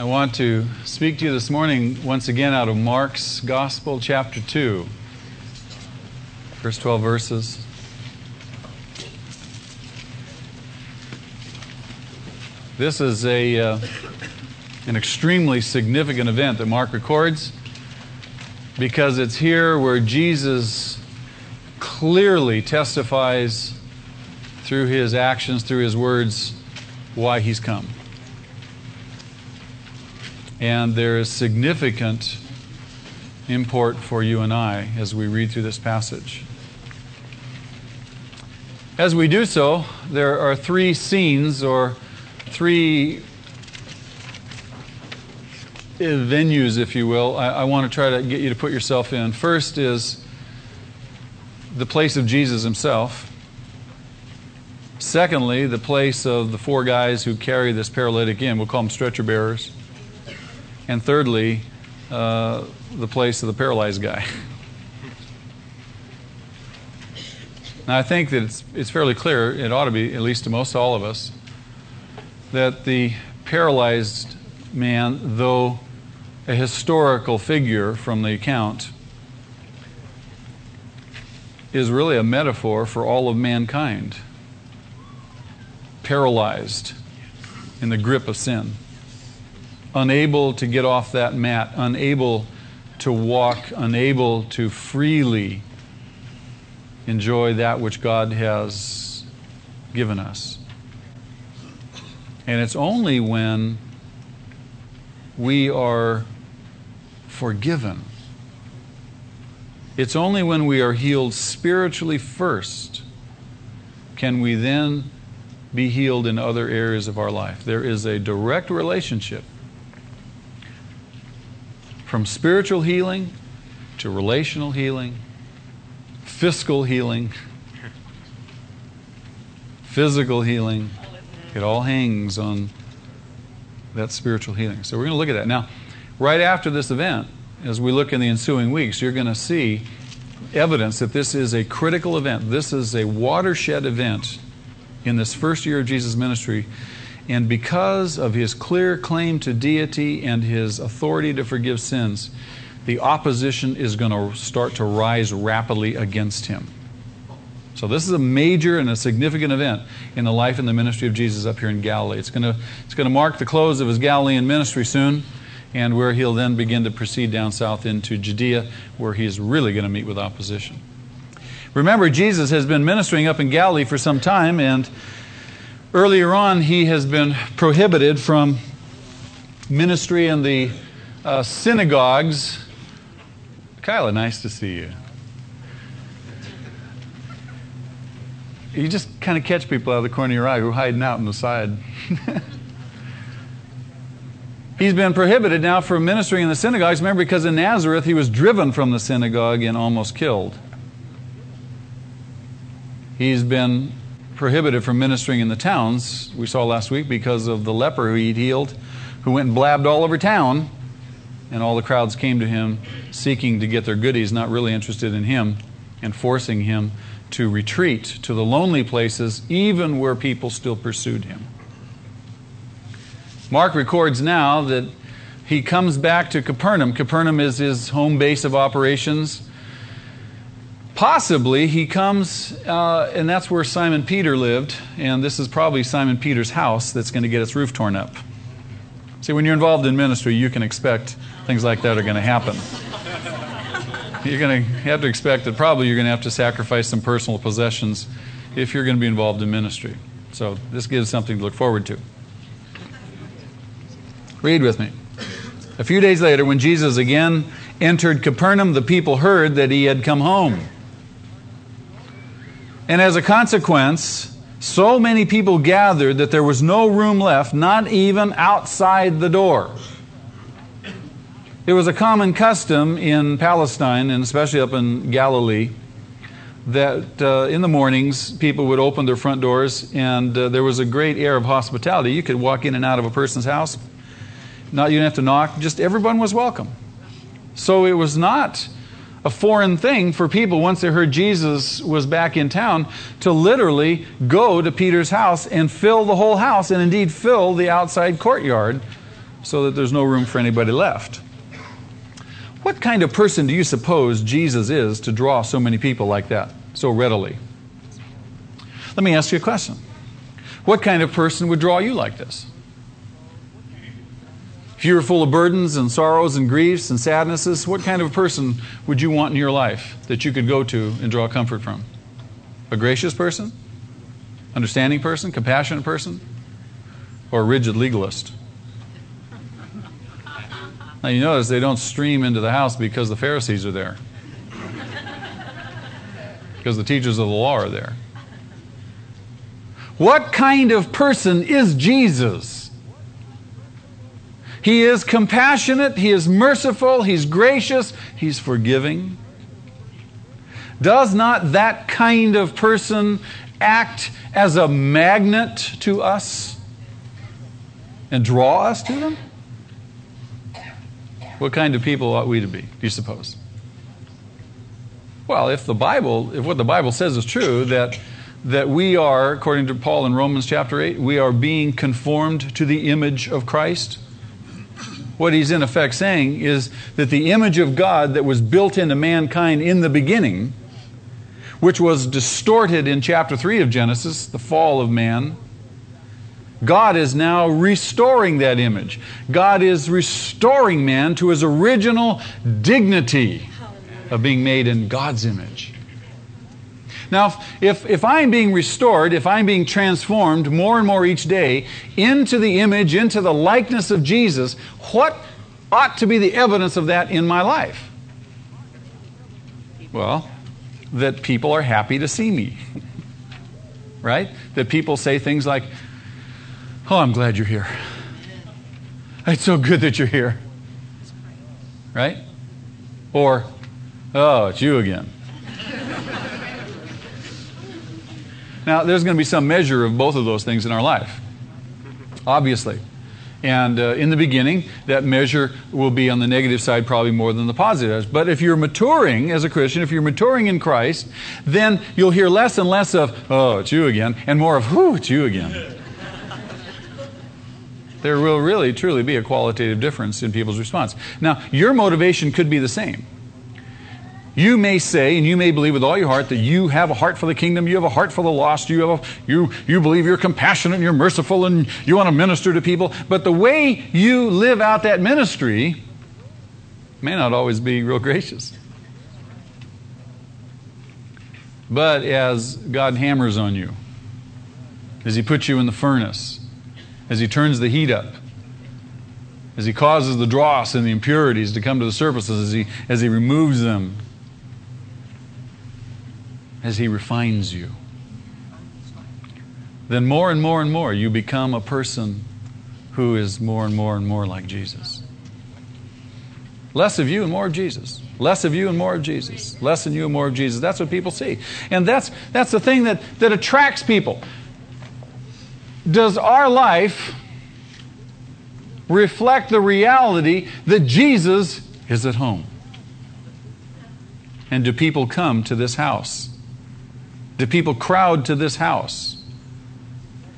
I want to speak to you this morning once again out of Mark's Gospel, chapter 2, first 12 verses. This is a, uh, an extremely significant event that Mark records because it's here where Jesus clearly testifies through his actions, through his words, why he's come. And there is significant import for you and I as we read through this passage. As we do so, there are three scenes or three venues, if you will, I, I, want to try to get you to put yourself in. First is the place of Jesus himself. Secondly, the place of the four guys who carry this paralytic in. We'll call them stretcher bearers. And thirdly, uh, the place of the paralyzed guy. now, I think that it's, it's fairly clear, it ought to be, at least to most all of us, that the paralyzed man, though a historical figure from the account, is really a metaphor for all of mankind. Paralyzed in the grip of sin, unable to get off that mat, unable to walk, unable to freely enjoy that which God has given us. And it's only when we are forgiven. It's only when we are healed spiritually first can we then be healed in other areas of our life. There is a direct relationship from spiritual healing to relational healing, fiscal healing, physical healing. It all hangs on that spiritual healing. So we're going to look at that. Now, right after this event, as we look in the ensuing weeks, you're going to see evidence that this is a critical event. This is a watershed event in this first year of Jesus' ministry. And because of his clear claim to deity and his authority to forgive sins, the opposition is going to start to rise rapidly against him. So this is a major and a significant event in the life and the ministry of Jesus up here in Galilee. It's going to, it's going to mark the close of his Galilean ministry soon, and where he'll then begin to proceed down south into Judea, where he is really going to meet with opposition. Remember, Jesus has been ministering up in Galilee for some time, and earlier on he has been prohibited from ministry in the uh, synagogues. Kyla, nice to see you. you just kind of catch people out of the corner of your eye who are hiding out on the side. He's been prohibited now from ministering in the synagogues. Remember, because in Nazareth he was driven from the synagogue and almost killed. He's been prohibited from ministering in the towns, we saw last week, because of the leper who he'd healed, who went and blabbed all over town, and all the crowds came to him seeking to get their goodies, not really interested in him, and forcing him to retreat to the lonely places, even where people still pursued him. Mark records now that he comes back to Capernaum. Capernaum is his home base of operations. Possibly he comes, uh, and that's where Simon Peter lived, and this is probably Simon Peter's house that's going to get its roof torn up. See, when you're involved in ministry, you can expect things like that are going to happen you're going to have to expect that probably you're going to have to sacrifice some personal possessions if you're going to be involved in ministry. So this gives something to look forward to. Read with me. A few days later, when Jesus again entered Capernaum, the people heard that he had come home. And as a consequence, so many people gathered that there was no room left, not even outside the door. It was a common custom in Palestine, and especially up in Galilee, that uh, in the mornings people would open their front doors, and uh, there was a great air of hospitality. You could walk in and out of a person's house, not you didn't have to knock. Just everyone was welcome. So it was not a foreign thing for people once they heard Jesus was back in town to literally go to Peter's house and fill the whole house, and indeed fill the outside courtyard so that there's no room for anybody left. What kind of person do you suppose Jesus is to draw so many people like that so readily? Let me ask you a question. What kind of person would draw you like this? If you were full of burdens and sorrows and griefs and sadnesses, what kind of person would you want in your life that you could go to and draw comfort from? A gracious person? Understanding person? Compassionate person? Or a rigid legalist? Now you notice they don't stream into the house because the Pharisees are there. because the teachers of the law are there. What kind of person is Jesus? He is compassionate, he is merciful, he's gracious, he's forgiving. Does not that kind of person act as a magnet to us and draw us to them? What kind of people ought we to be, do you suppose? Well, if the Bible, if what the Bible says is true, that that we are, according to Paul in Romans chapter 8, we are being conformed to the image of Christ. What he's in effect saying is that the image of God that was built into mankind in the beginning, which was distorted in chapter 3 of Genesis, the fall of man, God is now restoring that image. God is restoring man to his original dignity of being made in God's image. Now, if, if I'm being restored, if I'm being transformed more and more each day into the image, into the likeness of Jesus, what ought to be the evidence of that in my life? Well, that people are happy to see me. right? That people say things like, Oh, I'm glad you're here. It's so good that you're here. Right? Or, Oh, it's you again. Now, there's going to be some measure of both of those things in our life, obviously. And uh, in the beginning, that measure will be on the negative side probably more than the positive. But if you're maturing as a Christian, if you're maturing in Christ, then you'll hear less and less of, oh, it's you again, and more of, whoo, it's you again. there will really, truly be a qualitative difference in people's response. Now, your motivation could be the same. You may say and you may believe with all your heart that you have a heart for the kingdom, you have a heart for the lost, you, have a, you, you believe you're compassionate and you're merciful and you want to minister to people. But the way you live out that ministry may not always be real gracious. But as God hammers on you, as He puts you in the furnace, as He turns the heat up, as He causes the dross and the impurities to come to the surface, as He, as he removes them, as He refines you, then more and more and more you become a person who is more and more and more like Jesus. Less of you and more of Jesus. Less of you and more of Jesus. Less of you and more of Jesus. That's what people see. And that's, that's the thing that, that attracts people. Does our life reflect the reality that Jesus is at home? And do people come to this house? Do people crowd to this house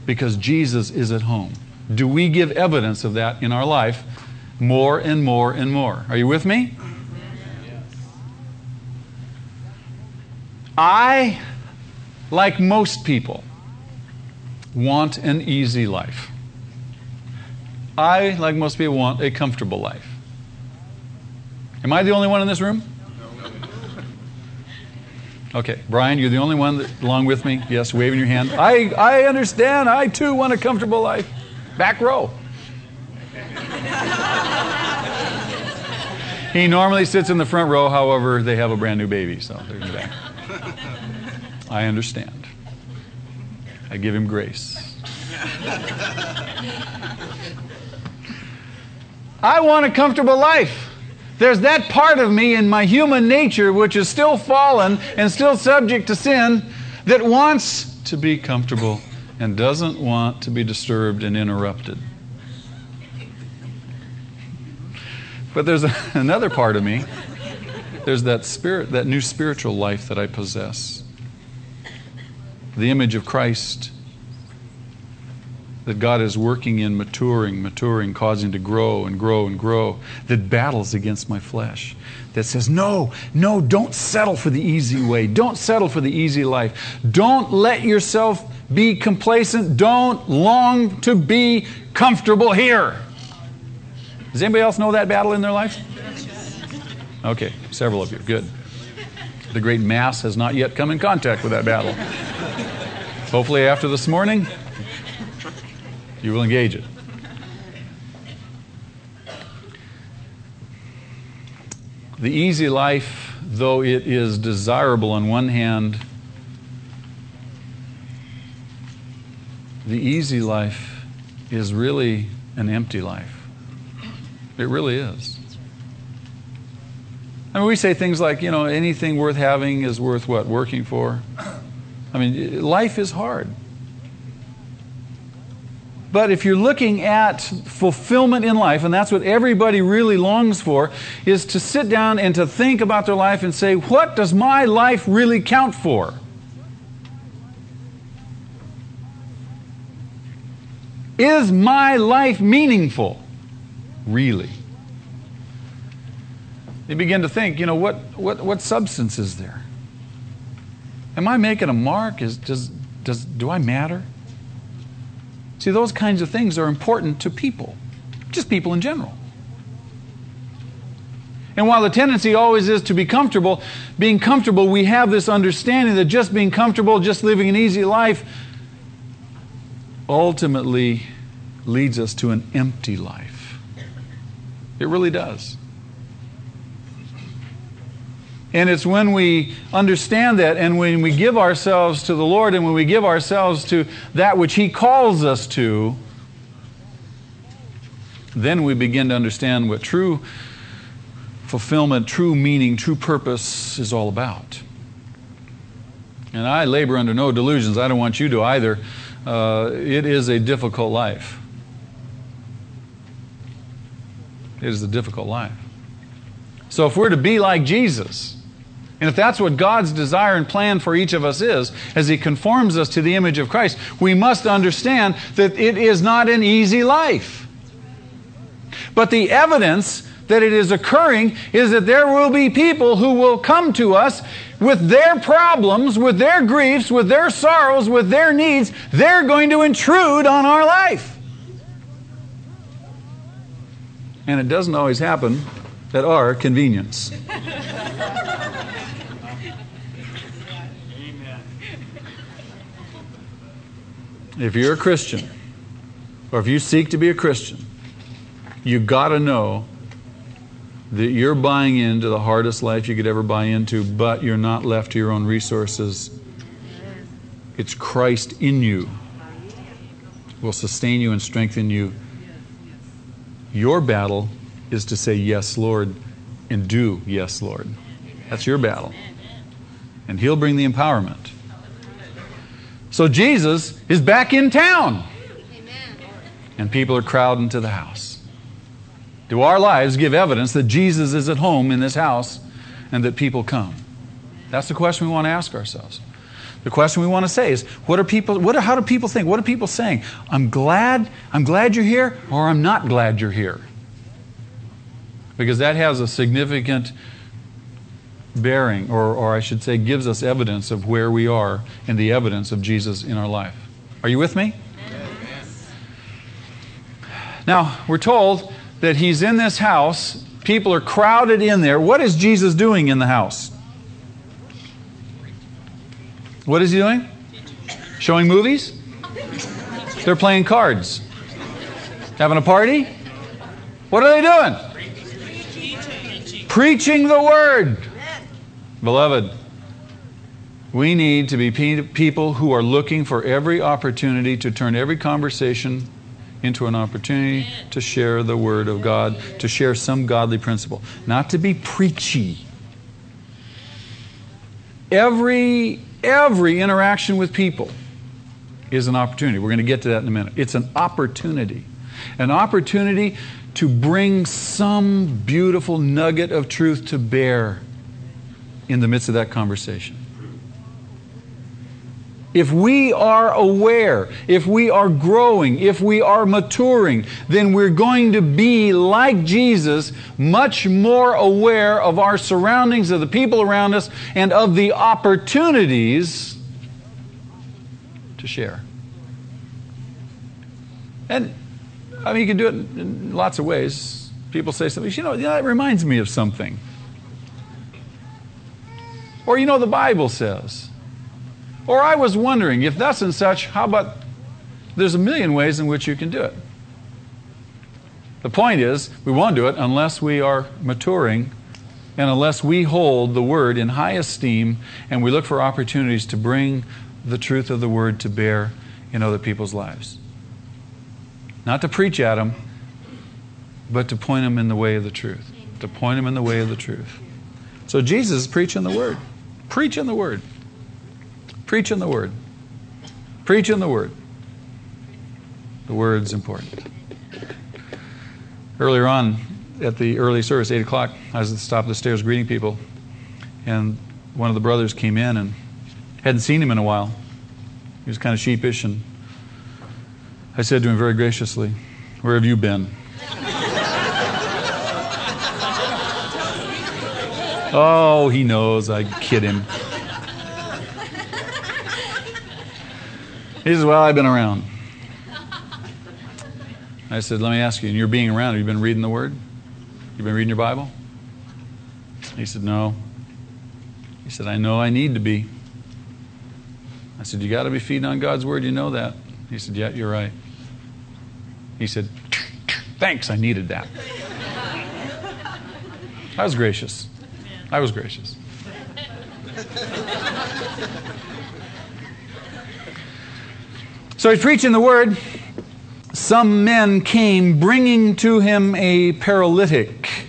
because Jesus is at home? Do we give evidence of that in our life more and more and more? Are you with me? I, like most people, want an easy life. I, like most people, want a comfortable life. Am I the only one in this room? Okay, Brian, you're the only one that, along with me. Yes, waving your hand. I, I understand. I too want a comfortable life. Back row. he normally sits in the front row, however, they have a brand new baby, so they're in the back. I understand. I give him grace. I want a comfortable life. There's that part of me in my human nature which is still fallen and still subject to sin that wants to be comfortable and doesn't want to be disturbed and interrupted. But there's a, another part of me. There's that spirit, that new spiritual life that I possess. The image of Christ that God is working in, maturing, maturing, causing to grow and grow and grow, that battles against my flesh, that says, No, no, don't settle for the easy way. Don't settle for the easy life. Don't let yourself be complacent. Don't long to be comfortable here. Does anybody else know that battle in their life? Okay, several of you. Good. The great mass has not yet come in contact with that battle. Hopefully, after this morning, you will engage it. The easy life, though it is desirable on one hand, the easy life is really an empty life. It really is. I mean, we say things like, you know, anything worth having is worth what? Working for? I mean, life is hard. But if you're looking at fulfillment in life, and that's what everybody really longs for, is to sit down and to think about their life and say, what does my life really count for? Is my life meaningful? Really? You begin to think, you know, what, what, what substance is there? Am I making a mark? Is, does, does, do I matter? See, those kinds of things are important to people, just people in general. And while the tendency always is to be comfortable, being comfortable, we have this understanding that just being comfortable, just living an easy life, ultimately leads us to an empty life. It really does. And it's when we understand that and when we give ourselves to the Lord and when we give ourselves to that which He calls us to, then we begin to understand what true fulfillment, true meaning, true purpose is all about. And I labor under no delusions. I don't want you to either. Uh, it is a difficult life. It is a difficult life. So if we're to be like Jesus, and if that's what God's desire and plan for each of us is, as He conforms us to the image of Christ, we must understand that it is not an easy life. But the evidence that it is occurring is that there will be people who will come to us with their problems, with their griefs, with their sorrows, with their needs. They're going to intrude on our life. And it doesn't always happen at our convenience. If you're a Christian, or if you seek to be a Christian, you got to know that you're buying into the hardest life you could ever buy into, but you're not left to your own resources. It's Christ in you will sustain you and strengthen you. Your battle is to say, Yes, Lord, and do, Yes, Lord. That's your battle. And He'll bring the empowerment. So Jesus is back in town. And people are crowding to the house. Do our lives give evidence that Jesus is at home in this house and that people come? That's the question we want to ask ourselves. The question we want to say is, what are people, what are, how do people think? What are people saying? I'm glad, I'm glad you're here, or I'm not glad you're here. Because that has a significant bearing, or, or I should say, gives us evidence of where we are and the evidence of Jesus in our life. Are you with me? Now, we're told that he's in this house. People are crowded in there. What is Jesus doing in the house? What is he doing? Showing movies? They're playing cards. Having a party? What are they doing? Preaching the word. Beloved, we need to be people who are looking for every opportunity to turn every conversation into an opportunity to share the Word of God, to share some godly principle, not to be preachy. Every, every interaction with people is an opportunity. We're going to get to that in a minute. It's an opportunity. An opportunity to bring some beautiful nugget of truth to bear in the midst of that conversation. if we are aware, if we are growing, if we are maturing, then we're going to be like Jesus, much more aware of our surroundings, of the people around us, and of the opportunities to share. And I mean, you can do it in lots of ways. People say something, you know, that reminds me of something. Or, you know, the Bible says. Or I was wondering if thus and such, how about there's a million ways in which you can do it. The point is, we won't do it unless we are maturing and unless we hold the Word in high esteem and we look for opportunities to bring the truth of the Word to bear in other people's lives. Not to preach at them, but to point them in the way of the truth. To point them in the way of the truth. So Jesus is preaching the Word. Preaching the Word. Preaching the Word. Preaching the Word. The Word's important. Earlier on, at the early service, 8 o'clock, I was at the top of the stairs greeting people, and one of the brothers came in and hadn't seen him in a while. He was kind of sheepish, and I said to him very graciously, Where have you been? Oh, he knows. I kid him. He says, Well, I've been around. I said, Let me ask you, and you're being around, have you been reading the Word? You've been reading your Bible? He said, No. He said, I know I need to be. I said, You got to be feeding on God's Word, you know that. He said, Yeah, you're right. He said, Thanks, I needed that. I was gracious. I was gracious. So he's preaching the word. Some men came bringing to him a paralytic,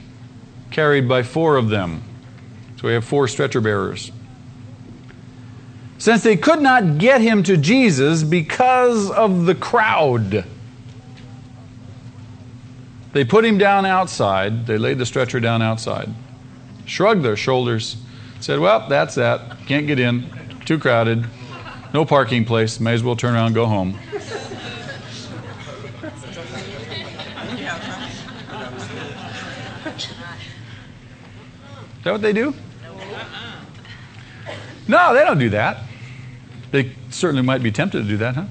carried by four of them. So we have four stretcher bearers. Since they could not get him to Jesus because of the crowd, they put him down outside. They laid the stretcher down outside, shrugged their shoulders, said, Well, that's that. Can't get in. Too crowded. No parking place. May as well turn around and go home. Is that what they do? No, they don't do that. They certainly might be tempted to do that, huh?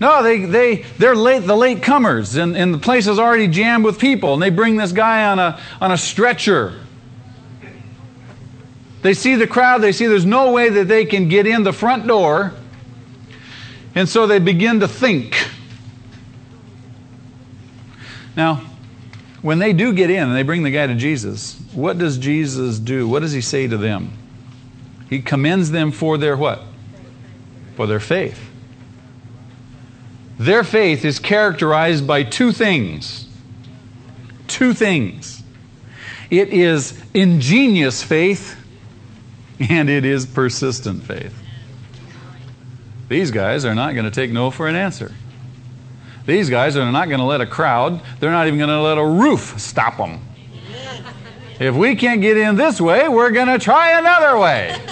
No, they, they, they're late, the late comers, and, and the place is already jammed with people, and they bring this guy on a, on a stretcher. They see the crowd, they see there's no way that they can get in the front door, and so they begin to think. Now, when they do get in and they bring the guy to Jesus, what does Jesus do? What does he say to them? He commends them for their what? For their faith. Their faith is characterized by two things. Two things. It is ingenious faith and it is persistent faith. These guys are not going to take no for an answer. These guys are not going to let a crowd, they're not even going to let a roof stop them. If we can't get in this way, we're going to try another way.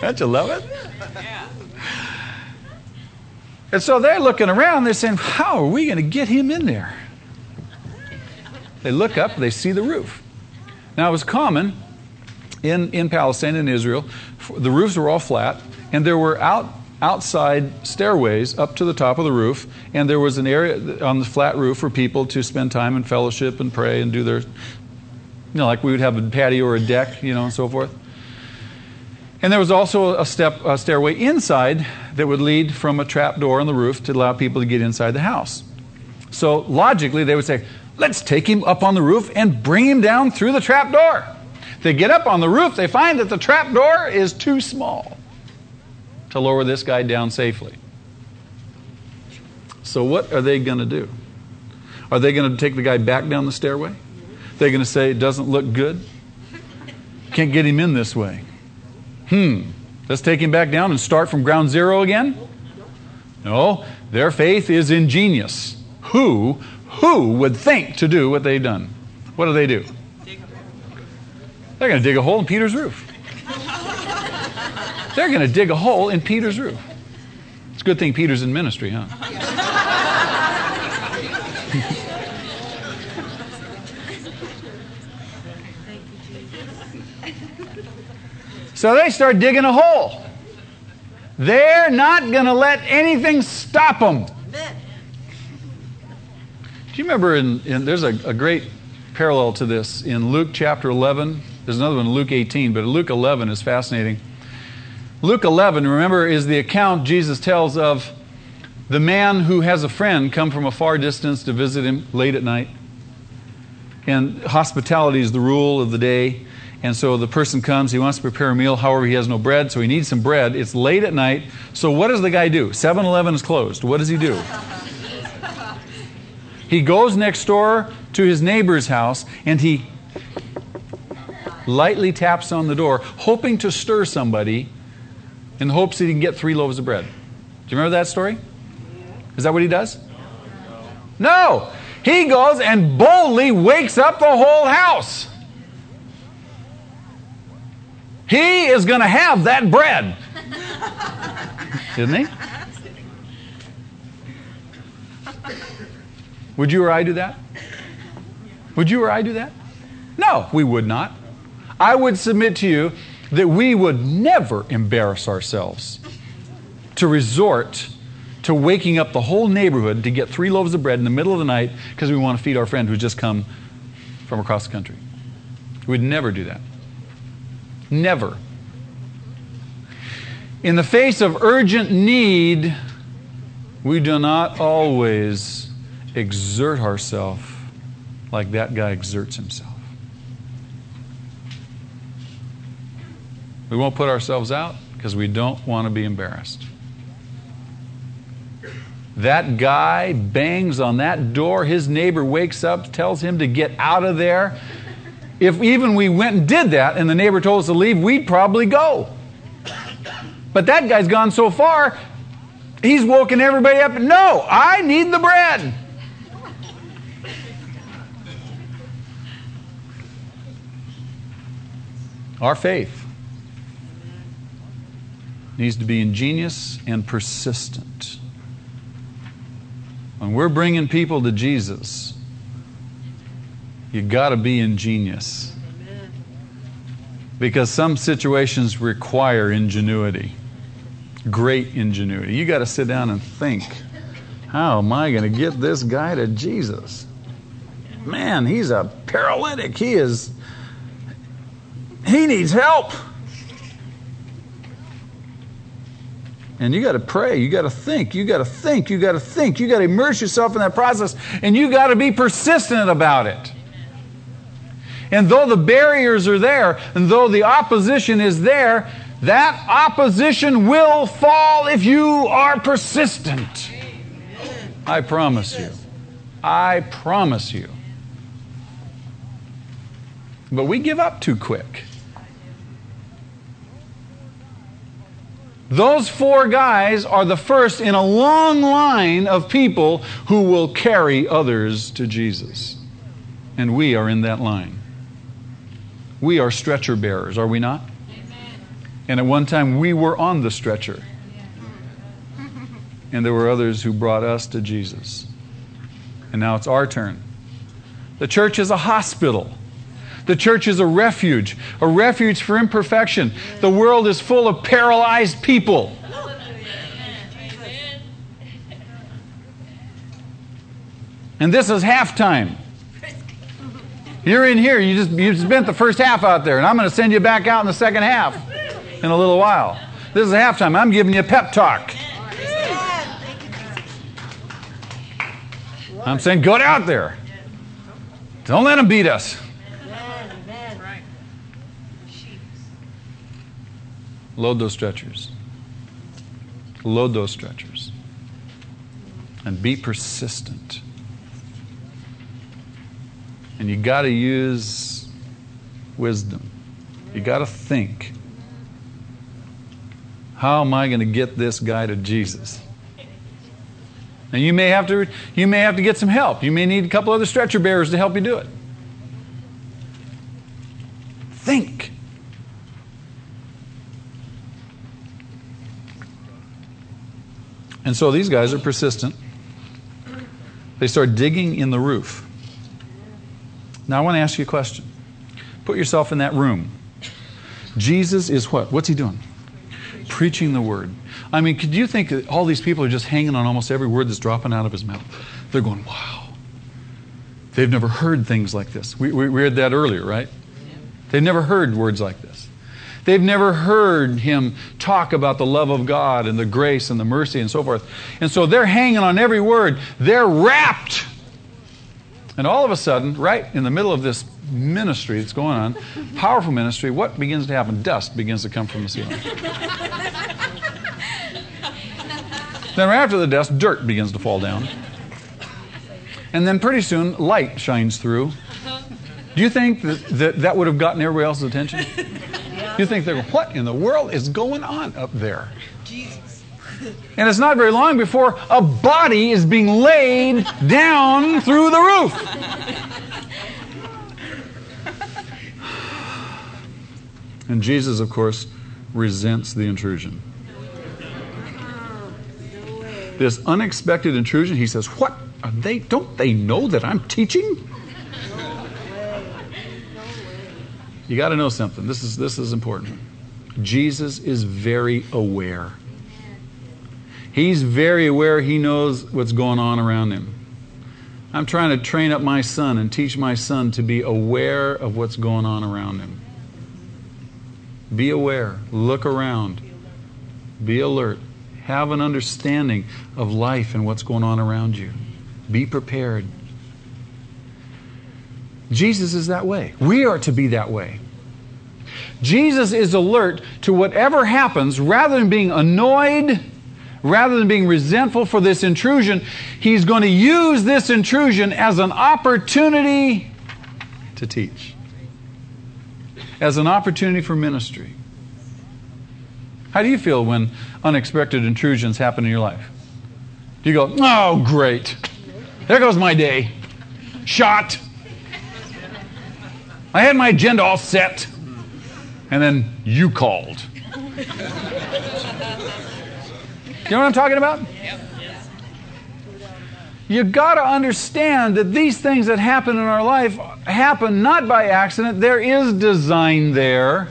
Don't you love it? And so they're looking around, they're saying, How are we going to get him in there? They look up, they see the roof. Now, it was common in, in Palestine and Israel, the roofs were all flat, and there were out, outside stairways up to the top of the roof, and there was an area on the flat roof for people to spend time in fellowship and pray and do their, you know, like we would have a patio or a deck, you know, and so forth. And there was also a step, a stairway inside that would lead from a trap door on the roof to allow people to get inside the house. So logically, they would say, let's take him up on the roof and bring him down through the trap door. They get up on the roof, they find that the trap door is too small to lower this guy down safely. So, what are they going to do? Are they going to take the guy back down the stairway? They're going to say it doesn't look good? Can't get him in this way. Hmm, let's take him back down and start from ground zero again? No, their faith is ingenious. Who, who would think to do what they've done? What do they do? They're going to dig a hole in Peter's roof. They're going to dig a hole in Peter's roof. It's a good thing Peter's in ministry, huh? So they start digging a hole. They're not going to let anything stop them. Do you remember in, in there's a, a great parallel to this in Luke chapter 11. There's another one in Luke 18, but Luke 11 is fascinating. Luke 11, remember, is the account Jesus tells of the man who has a friend come from a far distance to visit him late at night. And hospitality is the rule of the day. And so the person comes, he wants to prepare a meal, however, he has no bread, so he needs some bread. It's late at night. So what does the guy do? 7 Eleven is closed. What does he do? he goes next door to his neighbor's house and he lightly taps on the door, hoping to stir somebody in the hopes that he can get three loaves of bread. Do you remember that story? Is that what he does? No. He goes and boldly wakes up the whole house. He is going to have that bread. Isn't he? Would you or I do that? Would you or I do that? No, we would not. I would submit to you that we would never embarrass ourselves to resort to waking up the whole neighborhood to get three loaves of bread in the middle of the night because we want to feed our friend who's just come from across the country. We'd never do that. Never. In the face of urgent need, we do not always exert ourselves like that guy exerts himself. We won't put ourselves out because we don't want to be embarrassed. That guy bangs on that door. His neighbor wakes up, tells him to get out of there. If even we went and did that and the neighbor told us to leave, we'd probably go. But that guy's gone so far, he's woken everybody up. No, I need the bread. Our faith needs to be ingenious and persistent. When we're bringing people to Jesus, you got to be ingenious. Because some situations require ingenuity, great ingenuity. You got to sit down and think how am I going to get this guy to Jesus? Man, he's a paralytic. He is, he needs help. And you got to pray. You got to think. You got to think. You got to think. You got to immerse yourself in that process. And you got to be persistent about it. And though the barriers are there, and though the opposition is there, that opposition will fall if you are persistent. I promise you. I promise you. But we give up too quick. Those four guys are the first in a long line of people who will carry others to Jesus. And we are in that line. We are stretcher bearers, are we not? And at one time we were on the stretcher. And there were others who brought us to Jesus. And now it's our turn. The church is a hospital. The church is a refuge, a refuge for imperfection. The world is full of paralyzed people. And this is halftime. You're in here, you just you spent the first half out there, and I'm going to send you back out in the second half in a little while. This is halftime. I'm giving you a pep talk. I'm saying, go out there. Don't let them beat us. Load those stretchers. Load those stretchers. And be persistent. And you got to use wisdom. You got to think. How am I going to get this guy to Jesus? And you may have to you may have to get some help. You may need a couple other stretcher bearers to help you do it. Think. And so these guys are persistent. They start digging in the roof. Now I want to ask you a question. Put yourself in that room. Jesus is what? What's he doing? Preaching the word. I mean, could you think that all these people are just hanging on almost every word that's dropping out of his mouth? They're going, wow. They've never heard things like this. We, we read that earlier, right? They've never heard words like this. They've never heard him talk about the love of God and the grace and the mercy and so forth. And so they're hanging on every word. They're rapt. And all of a sudden, right in the middle of this ministry that's going on, powerful ministry, what begins to happen? Dust begins to come from the ceiling. then, right after the dust, dirt begins to fall down. And then pretty soon, light shines through. Do you think that that, that would have gotten everybody else's attention? You think they're what in the world is going on up there? Jesus. And it's not very long before a body is being laid down through the roof. And Jesus, of course, resents the intrusion. This unexpected intrusion, he says, What? Are they don't they know that I'm teaching? You got to know something. This is this is important. Jesus is very aware. He's very aware. He knows what's going on around him. I'm trying to train up my son and teach my son to be aware of what's going on around him. Be aware. Look around. Be alert. Have an understanding of life and what's going on around you. Be prepared. Jesus is that way. We are to be that way. Jesus is alert to whatever happens rather than being annoyed, rather than being resentful for this intrusion. He's going to use this intrusion as an opportunity to teach as an opportunity for ministry. How do you feel when unexpected intrusions happen in your life? Do you go, oh, great. There goes my day. Shot. I had my agenda all set, and then you called. You know what I'm talking about? you got to understand that these things that happen in our life happen not by accident. There is design there.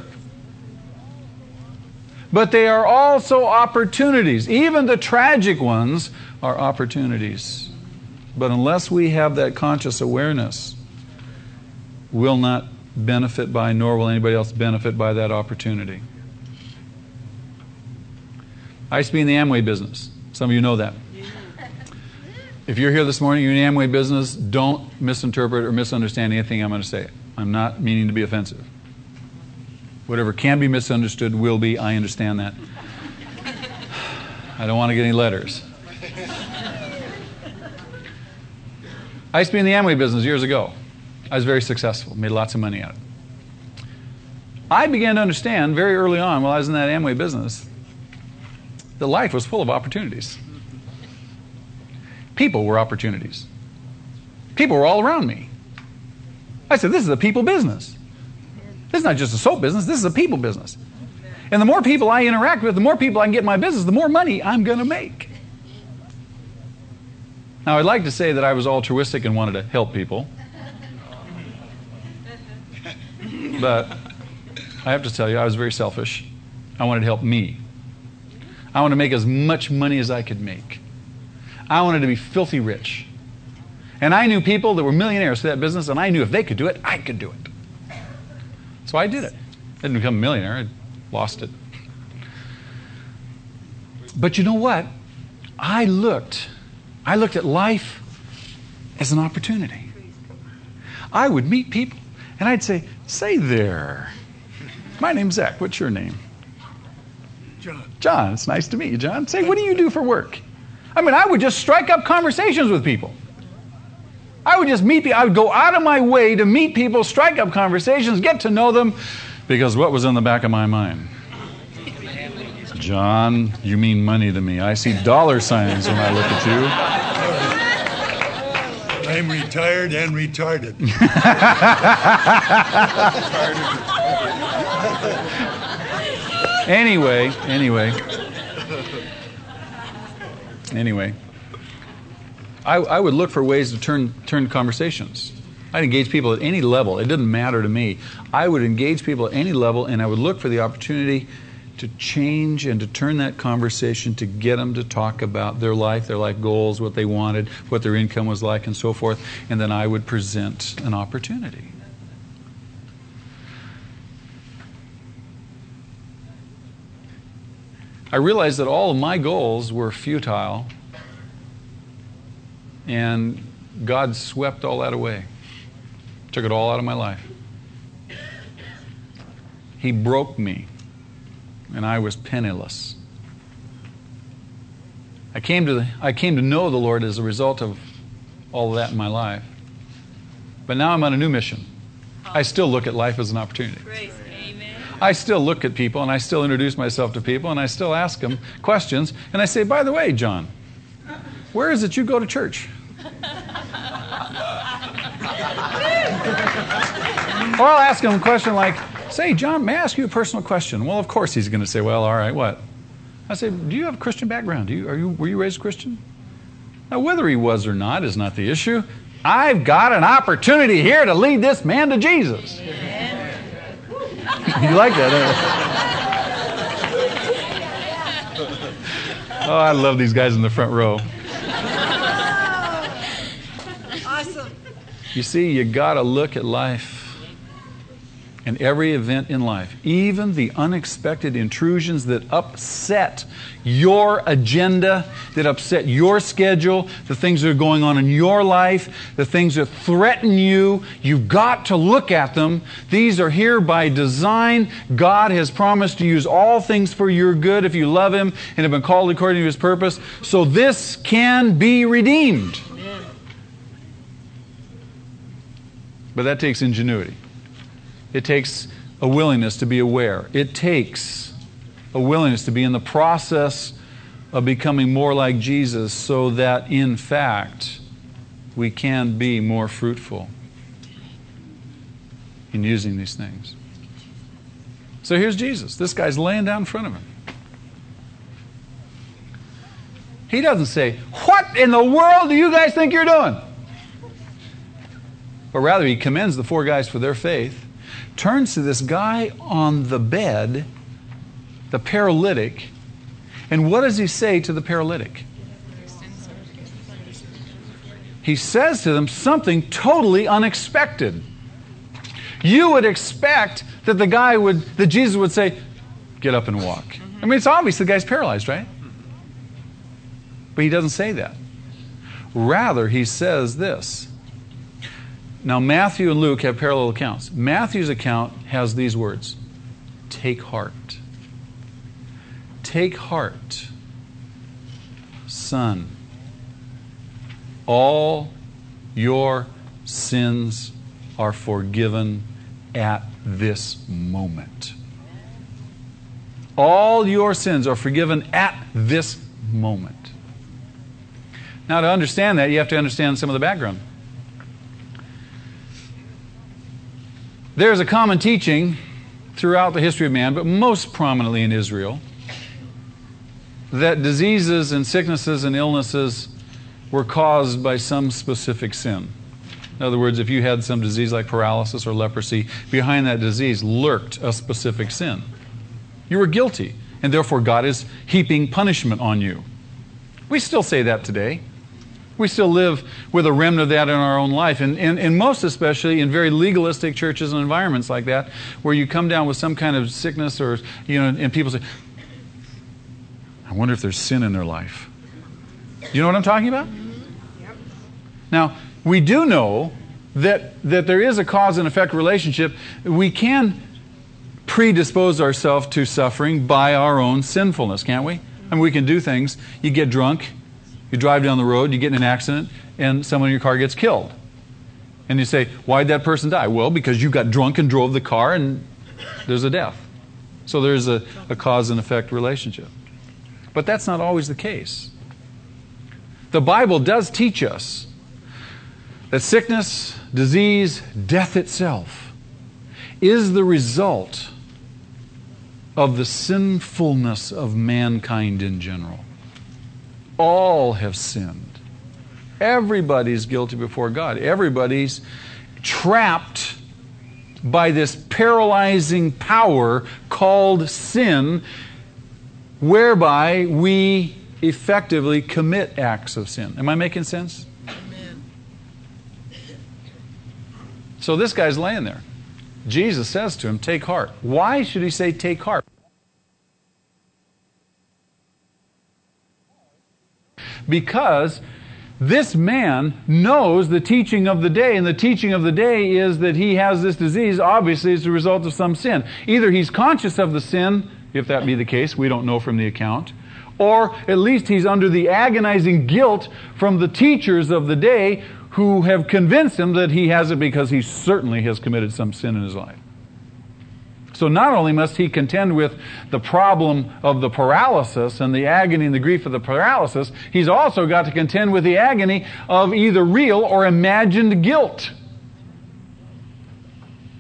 But they are also opportunities. Even the tragic ones are opportunities. But unless we have that conscious awareness, we'll not benefit by, nor will anybody else benefit by that opportunity. I used to be in the Amway business. Some of you know that. If you're here this morning, you're in the Amway business, don't misinterpret or misunderstand anything I'm going to say. I'm not meaning to be offensive. Whatever can be misunderstood will be. I understand that. I don't want to get any letters. I used to be in the Amway business years ago. I was very successful, made lots of money out of it. I began to understand very early on while I was in that Amway business that life was full of opportunities. People were opportunities. People were all around me. I said, This is a people business. This is not just a soap business, this is a people business. And the more people I interact with, the more people I can get in my business, the more money I'm going to make. Now, I'd like to say that I was altruistic and wanted to help people. But I have to tell you, I was very selfish. I wanted to help me. I wanted to make as much money as I could make. I wanted to be filthy rich. And I knew people that were millionaires through that business, and I knew if they could do it, I could do it. So I did it. I didn't become a millionaire, I lost it. But you know what? I looked, I looked at life as an opportunity. I would meet people, and I'd say, Say there. My name's Zach. What's your name? John. John. It's nice to meet you, John. Say, what do you do for work? I mean, I would just strike up conversations with people. I would just meet people. I would go out of my way to meet people, strike up conversations, get to know them, because what was in the back of my mind? John, you mean money to me. I see dollar signs when I look at you. I'm retired and retarded. anyway, anyway. Anyway, I, I would look for ways to turn, turn conversations. I'd engage people at any level. It didn't matter to me. I would engage people at any level, and I would look for the opportunity to change and to turn that conversation to get them to talk about their life, their life goals, what they wanted, what their income was like, and so forth. And then I would present an opportunity. I realized that all of my goals were futile, and God swept all that away, took it all out of my life. He broke me, and I was penniless. I came to, the, I came to know the Lord as a result of all of that in my life. But now I'm on a new mission. I still look at life as an opportunity. I still look at people and I still introduce myself to people and I still ask them questions. And I say, by the way, John, where is it you go to church? or I'll ask him a question like, say, John, may I ask you a personal question? Well, of course he's going to say, well, all right, what? I say, do you have a Christian background? Do you, are you, were you raised Christian? Now, whether he was or not is not the issue. I've got an opportunity here to lead this man to Jesus. You like that, huh? Oh, I love these guys in the front row. Oh. Awesome. You see, you got to look at life and every event in life, even the unexpected intrusions that upset your agenda, that upset your schedule, the things that are going on in your life, the things that threaten you, you've got to look at them. These are here by design. God has promised to use all things for your good if you love Him and have been called according to His purpose. So this can be redeemed. But that takes ingenuity. It takes a willingness to be aware. It takes a willingness to be in the process of becoming more like Jesus so that, in fact, we can be more fruitful in using these things. So here's Jesus. This guy's laying down in front of him. He doesn't say, What in the world do you guys think you're doing? But rather, he commends the four guys for their faith turns to this guy on the bed, the paralytic, and what does he say to the paralytic? He says to them something totally unexpected. You would expect that the guy would, that Jesus would say, Get up and walk. I mean, it's obvious the guy's paralyzed, right? But he doesn't say that. Rather, he says this now, Matthew and Luke have parallel accounts. Matthew's account has these words Take heart. Take heart, son. All your sins are forgiven at this moment. All your sins are forgiven at this moment. Now, to understand that, you have to understand some of the background. There's a common teaching throughout the history of man, but most prominently in Israel, that diseases and sicknesses and illnesses were caused by some specific sin. In other words, if you had some disease like paralysis or leprosy, behind that disease lurked a specific sin. You were guilty, and therefore God is heaping punishment on you. We still say that today. We still live with a remnant of that in our own life, and, and, and most especially in very legalistic churches and environments like that, where you come down with some kind of sickness or, you know, and people say, I wonder if there's sin in their life. You know what I'm talking about? Mm-hmm. Now, we do know that, that there is a cause and effect relationship. We can predispose ourselves to suffering by our own sinfulness, can't we? I mean, we can do things. You get drunk, you drive down the road, you get in an accident, and someone in your car gets killed. And you say, Why'd that person die? Well, because you got drunk and drove the car, and there's a death. So there's a, a cause and effect relationship. But that's not always the case. The Bible does teach us that sickness, disease, death itself is the result of the sinfulness of mankind in general. All have sinned. Everybody's guilty before God. Everybody's trapped by this paralyzing power called sin, whereby we effectively commit acts of sin. Am I making sense? Amen. So this guy's laying there. Jesus says to him, Take heart. Why should he say, Take heart? Because this man knows the teaching of the day, and the teaching of the day is that he has this disease, obviously, as a result of some sin. Either he's conscious of the sin, if that be the case, we don't know from the account, or at least he's under the agonizing guilt from the teachers of the day who have convinced him that he has it because he certainly has committed some sin in his life. So not only must he contend with the problem of the paralysis and the agony and the grief of the paralysis, he's also got to contend with the agony of either real or imagined guilt.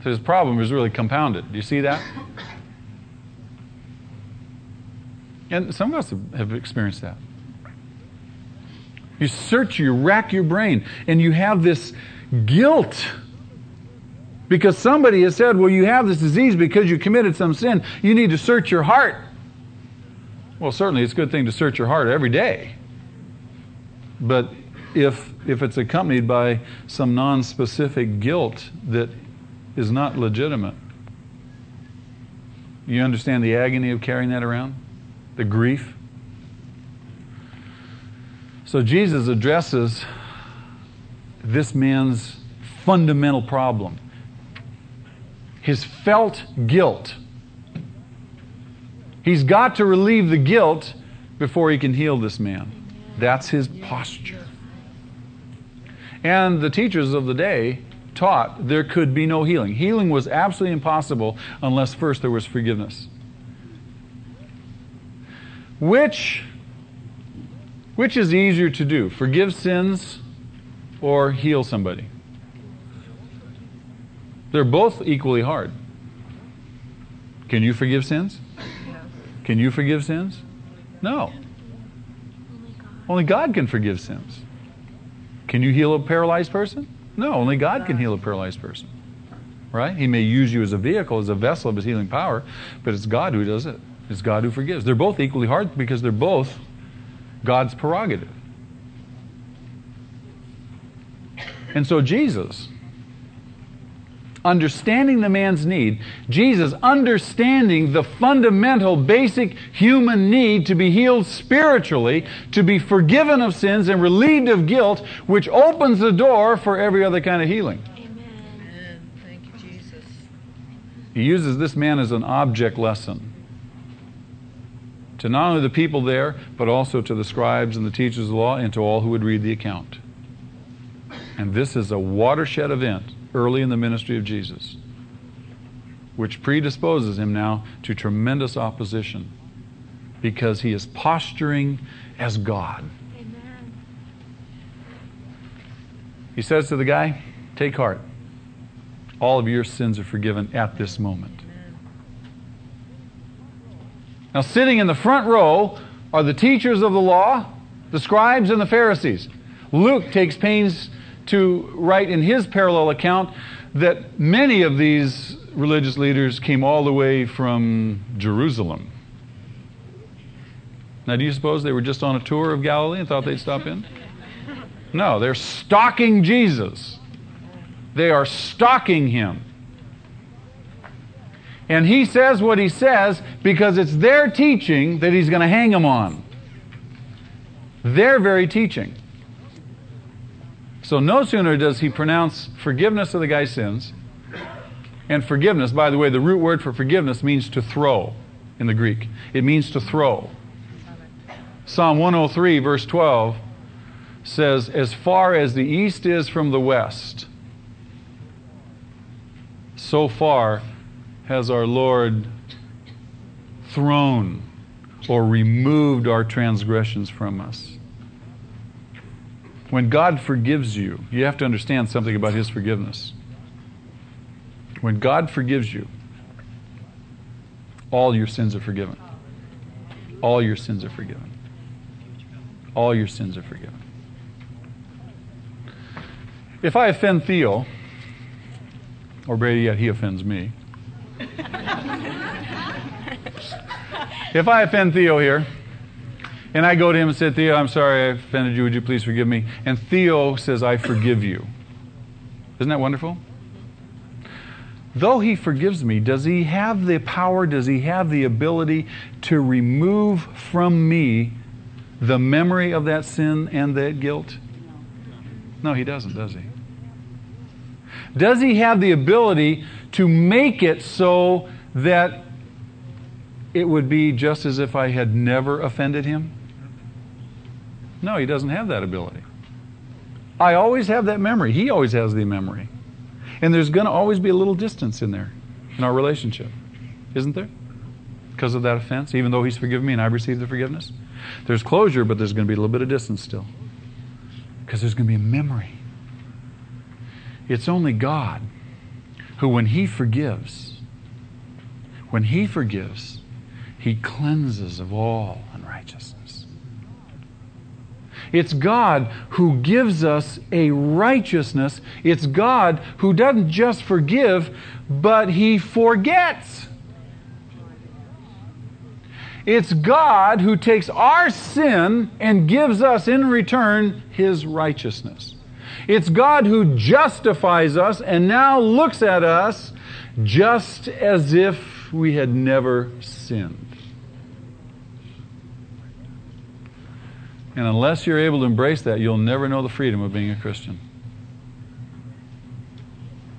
So his problem is really compounded. Do you see that? And some of us have experienced that. You search, you rack your brain, and you have this guilt because somebody has said, well, you have this disease because you committed some sin. You need to search your heart. Well, certainly it's a good thing to search your heart every day. But if, if it's accompanied by some non specific guilt that is not legitimate, you understand the agony of carrying that around? The grief? So Jesus addresses this man's fundamental problem his felt guilt. He's got to relieve the guilt before he can heal this man. That's his posture. And the teachers of the day taught there could be no healing. Healing was absolutely impossible unless first there was forgiveness. Which which is easier to do? Forgive sins or heal somebody? They're both equally hard. Can you forgive sins? Can you forgive sins? No. Only God can forgive sins. Can you heal a paralyzed person? No, only God can heal a paralyzed person. Right? He may use you as a vehicle, as a vessel of his healing power, but it's God who does it. It's God who forgives. They're both equally hard because they're both God's prerogative. And so Jesus understanding the man's need, Jesus understanding the fundamental, basic human need to be healed spiritually, to be forgiven of sins and relieved of guilt, which opens the door for every other kind of healing. Amen. Thank you, Jesus. He uses this man as an object lesson to not only the people there, but also to the scribes and the teachers of the law and to all who would read the account. And this is a watershed event early in the ministry of Jesus, which predisposes him now to tremendous opposition because he is posturing as God. Amen. He says to the guy, Take heart. All of your sins are forgiven at this moment. Now, sitting in the front row are the teachers of the law, the scribes, and the Pharisees. Luke takes pains to write in his parallel account that many of these religious leaders came all the way from Jerusalem. Now, do you suppose they were just on a tour of Galilee and thought they'd stop in? No, they're stalking Jesus. They are stalking him. And he says what he says because it's their teaching that he's going to hang them on. Their very teaching. So no sooner does he pronounce forgiveness of the guy's sins, and forgiveness, by the way, the root word for forgiveness means to throw in the Greek. It means to throw. Psalm 103, verse 12 says, As far as the east is from the west, so far has our Lord thrown or removed our transgressions from us. When God forgives you, you have to understand something about His forgiveness. When God forgives you, all your sins are forgiven. All your sins are forgiven. all your sins are forgiven. If I offend Theo, or better yet, he offends me. if I offend Theo here, and I go to him and say, Theo, I'm sorry I offended you. Would you please forgive me? And Theo says, I forgive you. Isn't that wonderful? Though he forgives me, does he have the power, does he have the ability to remove from me the memory of that sin and that guilt? No, he doesn't, does he? Does he have the ability to make it so that it would be just as if I had never offended him? No, he doesn't have that ability. I always have that memory. He always has the memory. And there's going to always be a little distance in there in our relationship, isn't there? Because of that offense, even though he's forgiven me and I've received the forgiveness. There's closure, but there's going to be a little bit of distance still. Because there's going to be a memory. It's only God who, when he forgives, when he forgives, he cleanses of all unrighteousness. It's God who gives us a righteousness. It's God who doesn't just forgive, but He forgets. It's God who takes our sin and gives us in return His righteousness. It's God who justifies us and now looks at us just as if we had never sinned. And unless you're able to embrace that, you'll never know the freedom of being a Christian.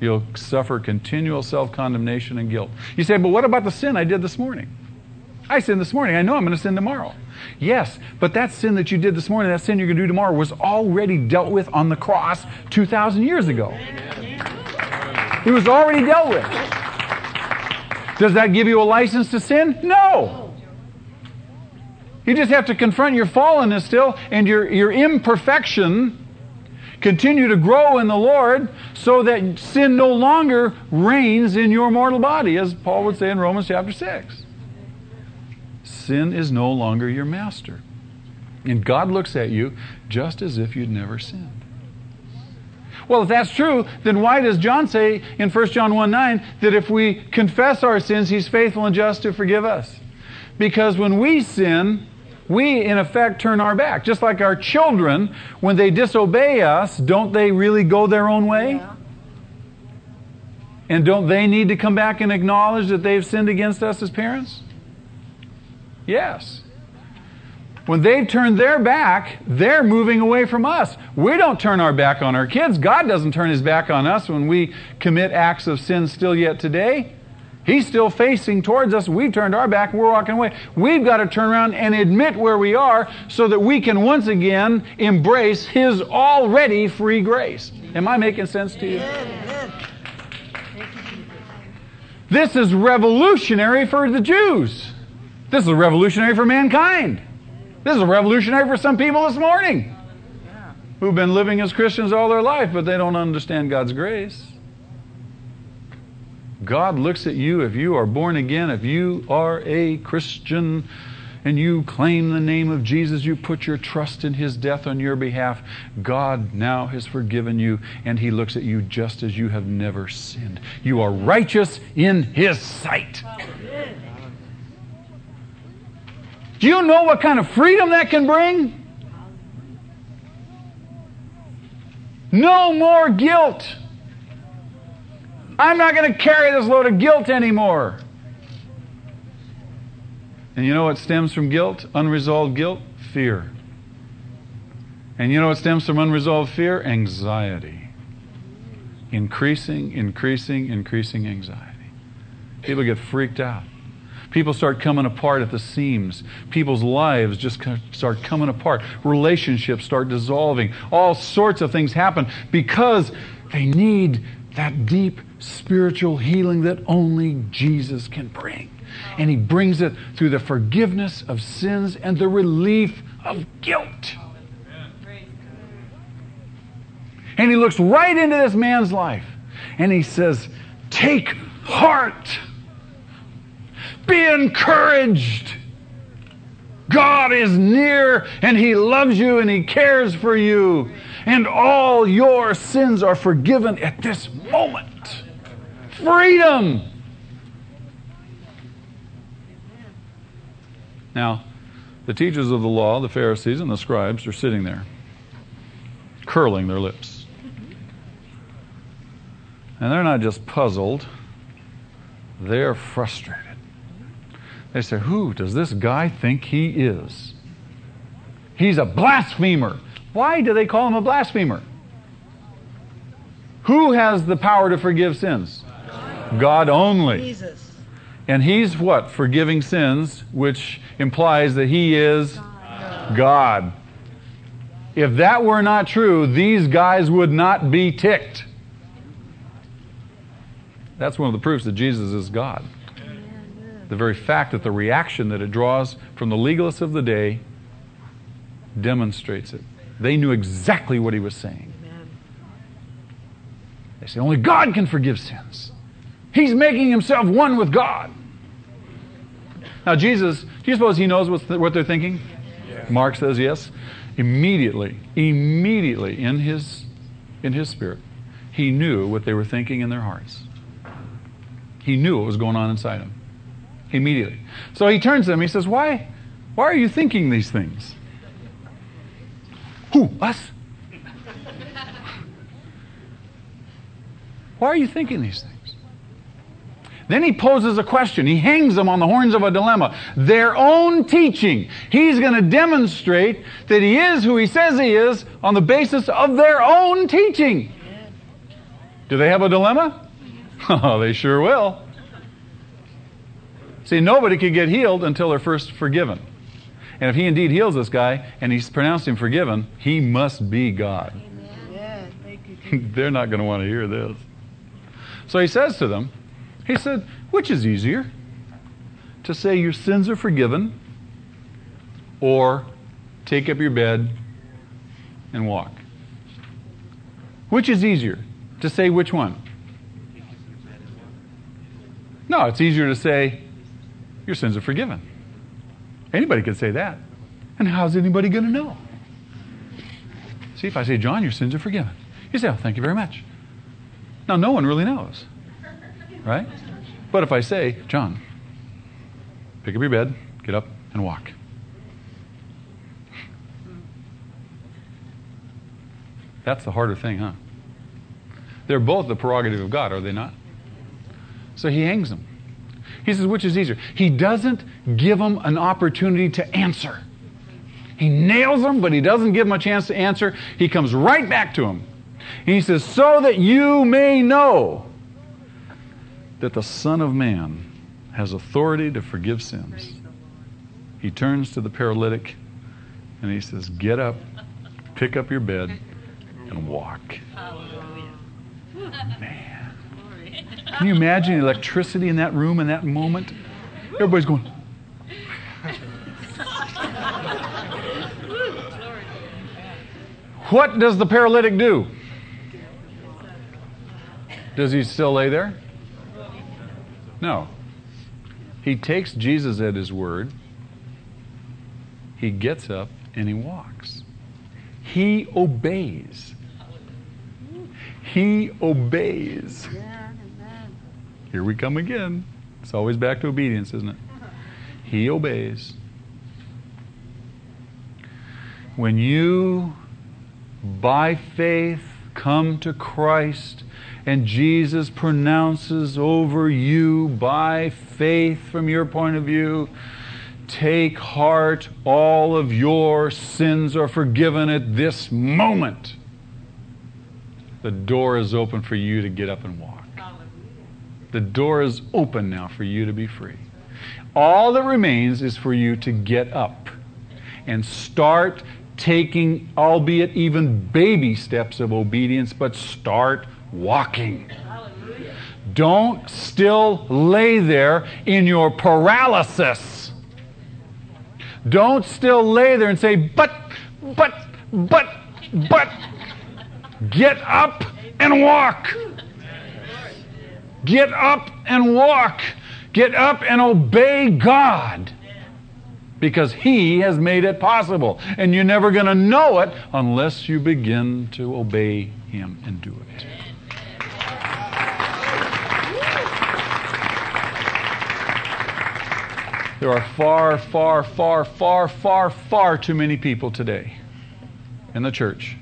You'll suffer continual self condemnation and guilt. You say, but what about the sin I did this morning? I sinned this morning. I know I'm going to sin tomorrow. Yes, but that sin that you did this morning, that sin you're going to do tomorrow, was already dealt with on the cross 2,000 years ago. It was already dealt with. Does that give you a license to sin? No. You just have to confront your fallenness still and your, your imperfection. Continue to grow in the Lord so that sin no longer reigns in your mortal body, as Paul would say in Romans chapter 6. Sin is no longer your master. And God looks at you just as if you'd never sinned. Well, if that's true, then why does John say in 1 John 1 9 that if we confess our sins, he's faithful and just to forgive us? Because when we sin, we in effect turn our back. Just like our children, when they disobey us, don't they really go their own way? Yeah. And don't they need to come back and acknowledge that they've sinned against us as parents? Yes. When they've turned their back, they're moving away from us. We don't turn our back on our kids. God doesn't turn his back on us when we commit acts of sin still yet today. He's still facing towards us. We've turned our back and we're walking away. We've got to turn around and admit where we are so that we can once again embrace His already free grace. Am I making sense to you? This is revolutionary for the Jews. This is revolutionary for mankind. This is revolutionary for some people this morning who've been living as Christians all their life, but they don't understand God's grace. God looks at you if you are born again, if you are a Christian and you claim the name of Jesus, you put your trust in his death on your behalf, God now has forgiven you and he looks at you just as you have never sinned. You are righteous in his sight. Do you know what kind of freedom that can bring? No more guilt. I'm not going to carry this load of guilt anymore. And you know what stems from guilt? Unresolved guilt? Fear. And you know what stems from unresolved fear? Anxiety. Increasing, increasing, increasing anxiety. People get freaked out. People start coming apart at the seams. People's lives just start coming apart. Relationships start dissolving. All sorts of things happen because they need that deep spiritual healing that only Jesus can bring. And He brings it through the forgiveness of sins and the relief of guilt. And He looks right into this man's life and He says, Take heart, be encouraged. God is near and He loves you and He cares for you. And all your sins are forgiven at this moment. Freedom. Now, the teachers of the law, the Pharisees and the scribes, are sitting there, curling their lips. And they're not just puzzled, they're frustrated. They say, Who does this guy think he is? He's a blasphemer. Why do they call him a blasphemer? Who has the power to forgive sins? God only. Jesus. And he's what? Forgiving sins, which implies that he is God. If that were not true, these guys would not be ticked. That's one of the proofs that Jesus is God. The very fact that the reaction that it draws from the legalists of the day demonstrates it. They knew exactly what he was saying. Amen. They say only God can forgive sins. He's making himself one with God. Now, Jesus, do you suppose he knows what's th- what they're thinking? Mark says yes. Immediately, immediately in his, in his spirit, he knew what they were thinking in their hearts. He knew what was going on inside them. Immediately. So he turns to them. He says, Why, why are you thinking these things? Who? Us? Why are you thinking these things? Then he poses a question. He hangs them on the horns of a dilemma. Their own teaching. He's going to demonstrate that he is who he says he is on the basis of their own teaching. Do they have a dilemma? Oh, they sure will. See, nobody could get healed until they're first forgiven. And if he indeed heals this guy and he's pronounced him forgiven, he must be God. Yeah, thank you, Jesus. They're not going to want to hear this. So he says to them, he said, which is easier? To say your sins are forgiven or take up your bed and walk? Which is easier? To say which one? No, it's easier to say your sins are forgiven. Anybody could say that. And how's anybody going to know? See, if I say, John, your sins are forgiven, you say, oh, thank you very much. Now, no one really knows, right? But if I say, John, pick up your bed, get up, and walk. That's the harder thing, huh? They're both the prerogative of God, are they not? So he hangs them. He says, which is easier? He doesn't give them an opportunity to answer. He nails them, but he doesn't give them a chance to answer. He comes right back to them. And he says, so that you may know that the Son of Man has authority to forgive sins. He turns to the paralytic and he says, Get up, pick up your bed, and walk. Man. Can you imagine electricity in that room in that moment? Everybody's going, What does the paralytic do? Does he still lay there? No. He takes Jesus at his word. He gets up and he walks. He obeys. He obeys. Here we come again. It's always back to obedience, isn't it? He obeys. When you, by faith, come to Christ and Jesus pronounces over you by faith from your point of view, take heart, all of your sins are forgiven at this moment. The door is open for you to get up and walk. The door is open now for you to be free. All that remains is for you to get up and start taking, albeit even baby steps of obedience, but start walking. Don't still lay there in your paralysis. Don't still lay there and say, but, but, but, but. Get up and walk. Get up and walk. Get up and obey God. because He has made it possible. And you're never going to know it unless you begin to obey Him and do it. There are far, far, far, far, far, far too many people today in the church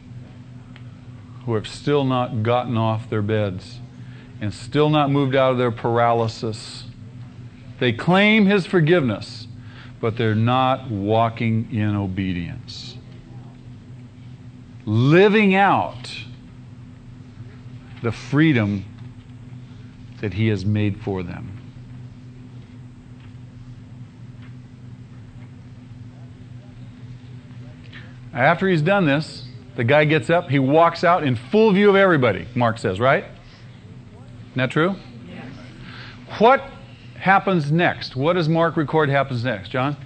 who have still not gotten off their beds and still not moved out of their paralysis. They claim His forgiveness, but they're not walking in obedience. Living out the freedom that He has made for them. After he's done this, the guy gets up, he walks out in full view of everybody, Mark says, right? Isn't that true? Yes. What happens next? What does Mark record happens next? John?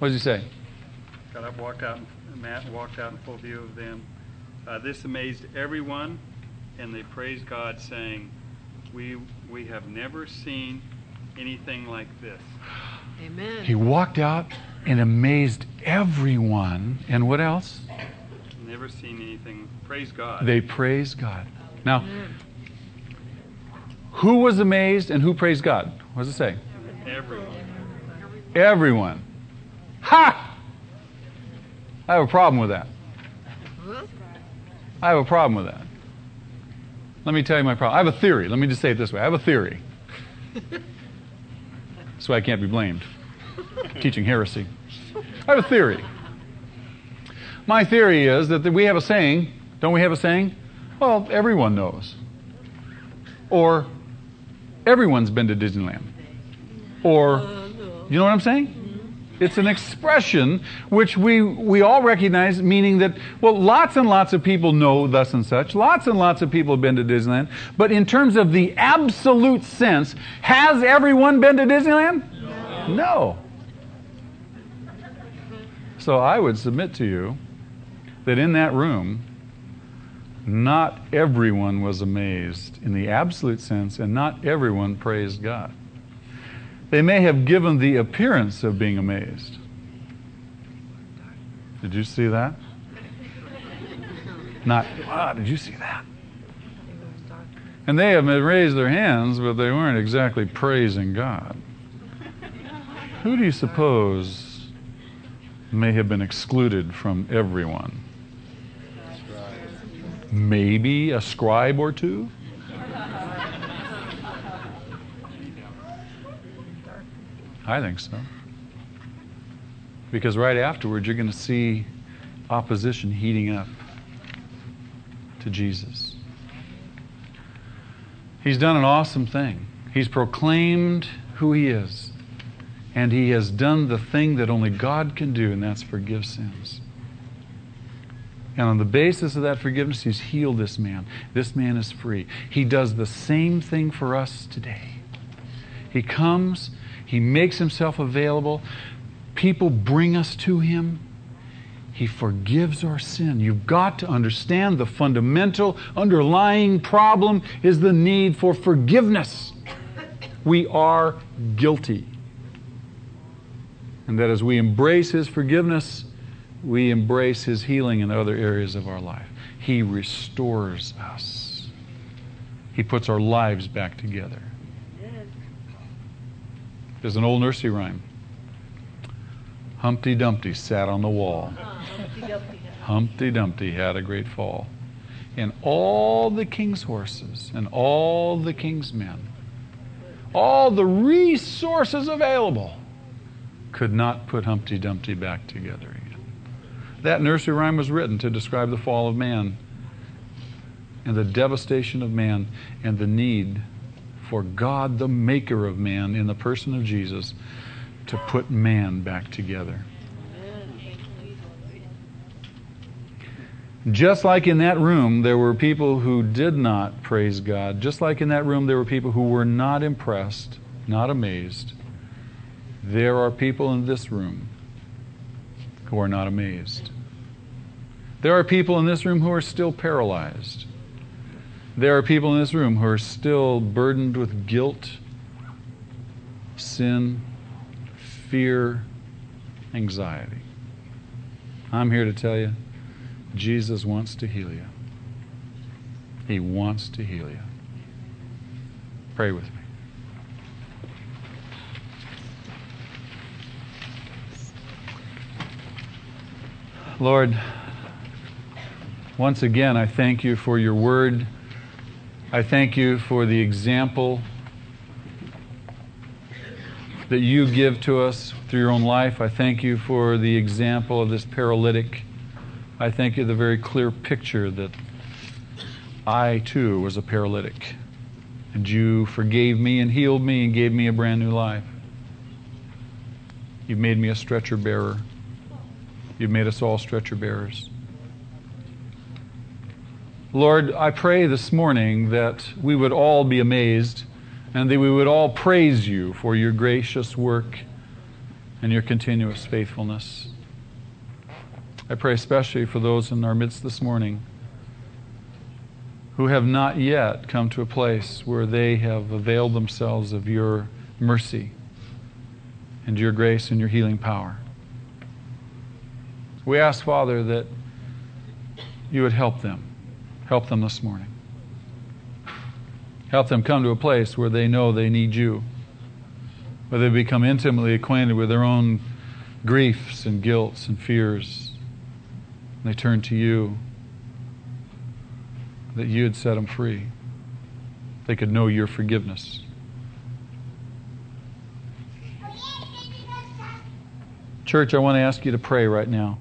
What does he say? Got up, walked out, Matt walked out in full view of them. Uh, this amazed everyone, and they praised God, saying, "We we have never seen anything like this." Amen. He walked out and amazed everyone. And what else? Never seen anything. Praise God. They praised God. Now, who was amazed and who praised God? What does it say? Everyone. Everyone. Ha! I have a problem with that. I have a problem with that. Let me tell you my problem. I have a theory. Let me just say it this way I have a theory. so I can't be blamed. Teaching heresy. I have a theory. My theory is that we have a saying. Don't we have a saying? Well, everyone knows. Or everyone's been to Disneyland. Or, you know what I'm saying? It's an expression which we, we all recognize, meaning that, well, lots and lots of people know thus and such. Lots and lots of people have been to Disneyland. But in terms of the absolute sense, has everyone been to Disneyland? No. no. So I would submit to you that in that room, not everyone was amazed in the absolute sense, and not everyone praised God. They may have given the appearance of being amazed. Did you see that? Not, wow, did you see that? And they have raised their hands, but they weren't exactly praising God. Who do you suppose may have been excluded from everyone? Maybe a scribe or two? I think so. Because right afterwards, you're going to see opposition heating up to Jesus. He's done an awesome thing. He's proclaimed who he is. And he has done the thing that only God can do, and that's forgive sins. And on the basis of that forgiveness, he's healed this man. This man is free. He does the same thing for us today. He comes he makes himself available. People bring us to him. He forgives our sin. You've got to understand the fundamental underlying problem is the need for forgiveness. We are guilty. And that as we embrace His forgiveness, we embrace His healing in other areas of our life. He restores us, He puts our lives back together. There's an old nursery rhyme. Humpty Dumpty sat on the wall. Humpty Dumpty had a great fall. And all the king's horses and all the king's men, all the resources available, could not put Humpty Dumpty back together. That nursery rhyme was written to describe the fall of man and the devastation of man and the need for God, the maker of man, in the person of Jesus, to put man back together. Just like in that room, there were people who did not praise God. Just like in that room, there were people who were not impressed, not amazed. There are people in this room who are not amazed. There are people in this room who are still paralyzed. There are people in this room who are still burdened with guilt, sin, fear, anxiety. I'm here to tell you Jesus wants to heal you. He wants to heal you. Pray with me. Lord, once again, I thank you for your word. I thank you for the example that you give to us through your own life. I thank you for the example of this paralytic. I thank you the very clear picture that I too was a paralytic. And you forgave me and healed me and gave me a brand new life. You've made me a stretcher bearer. You've made us all stretcher bearers. Lord, I pray this morning that we would all be amazed and that we would all praise you for your gracious work and your continuous faithfulness. I pray especially for those in our midst this morning who have not yet come to a place where they have availed themselves of your mercy and your grace and your healing power. We ask, Father, that you would help them. Help them this morning. Help them come to a place where they know they need you, where they become intimately acquainted with their own griefs and guilts and fears. And they turn to you, that you had set them free. They could know your forgiveness. Church, I want to ask you to pray right now.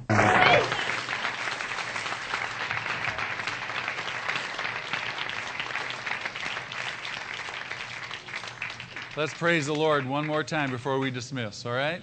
Let's praise the Lord one more time before we dismiss, all right?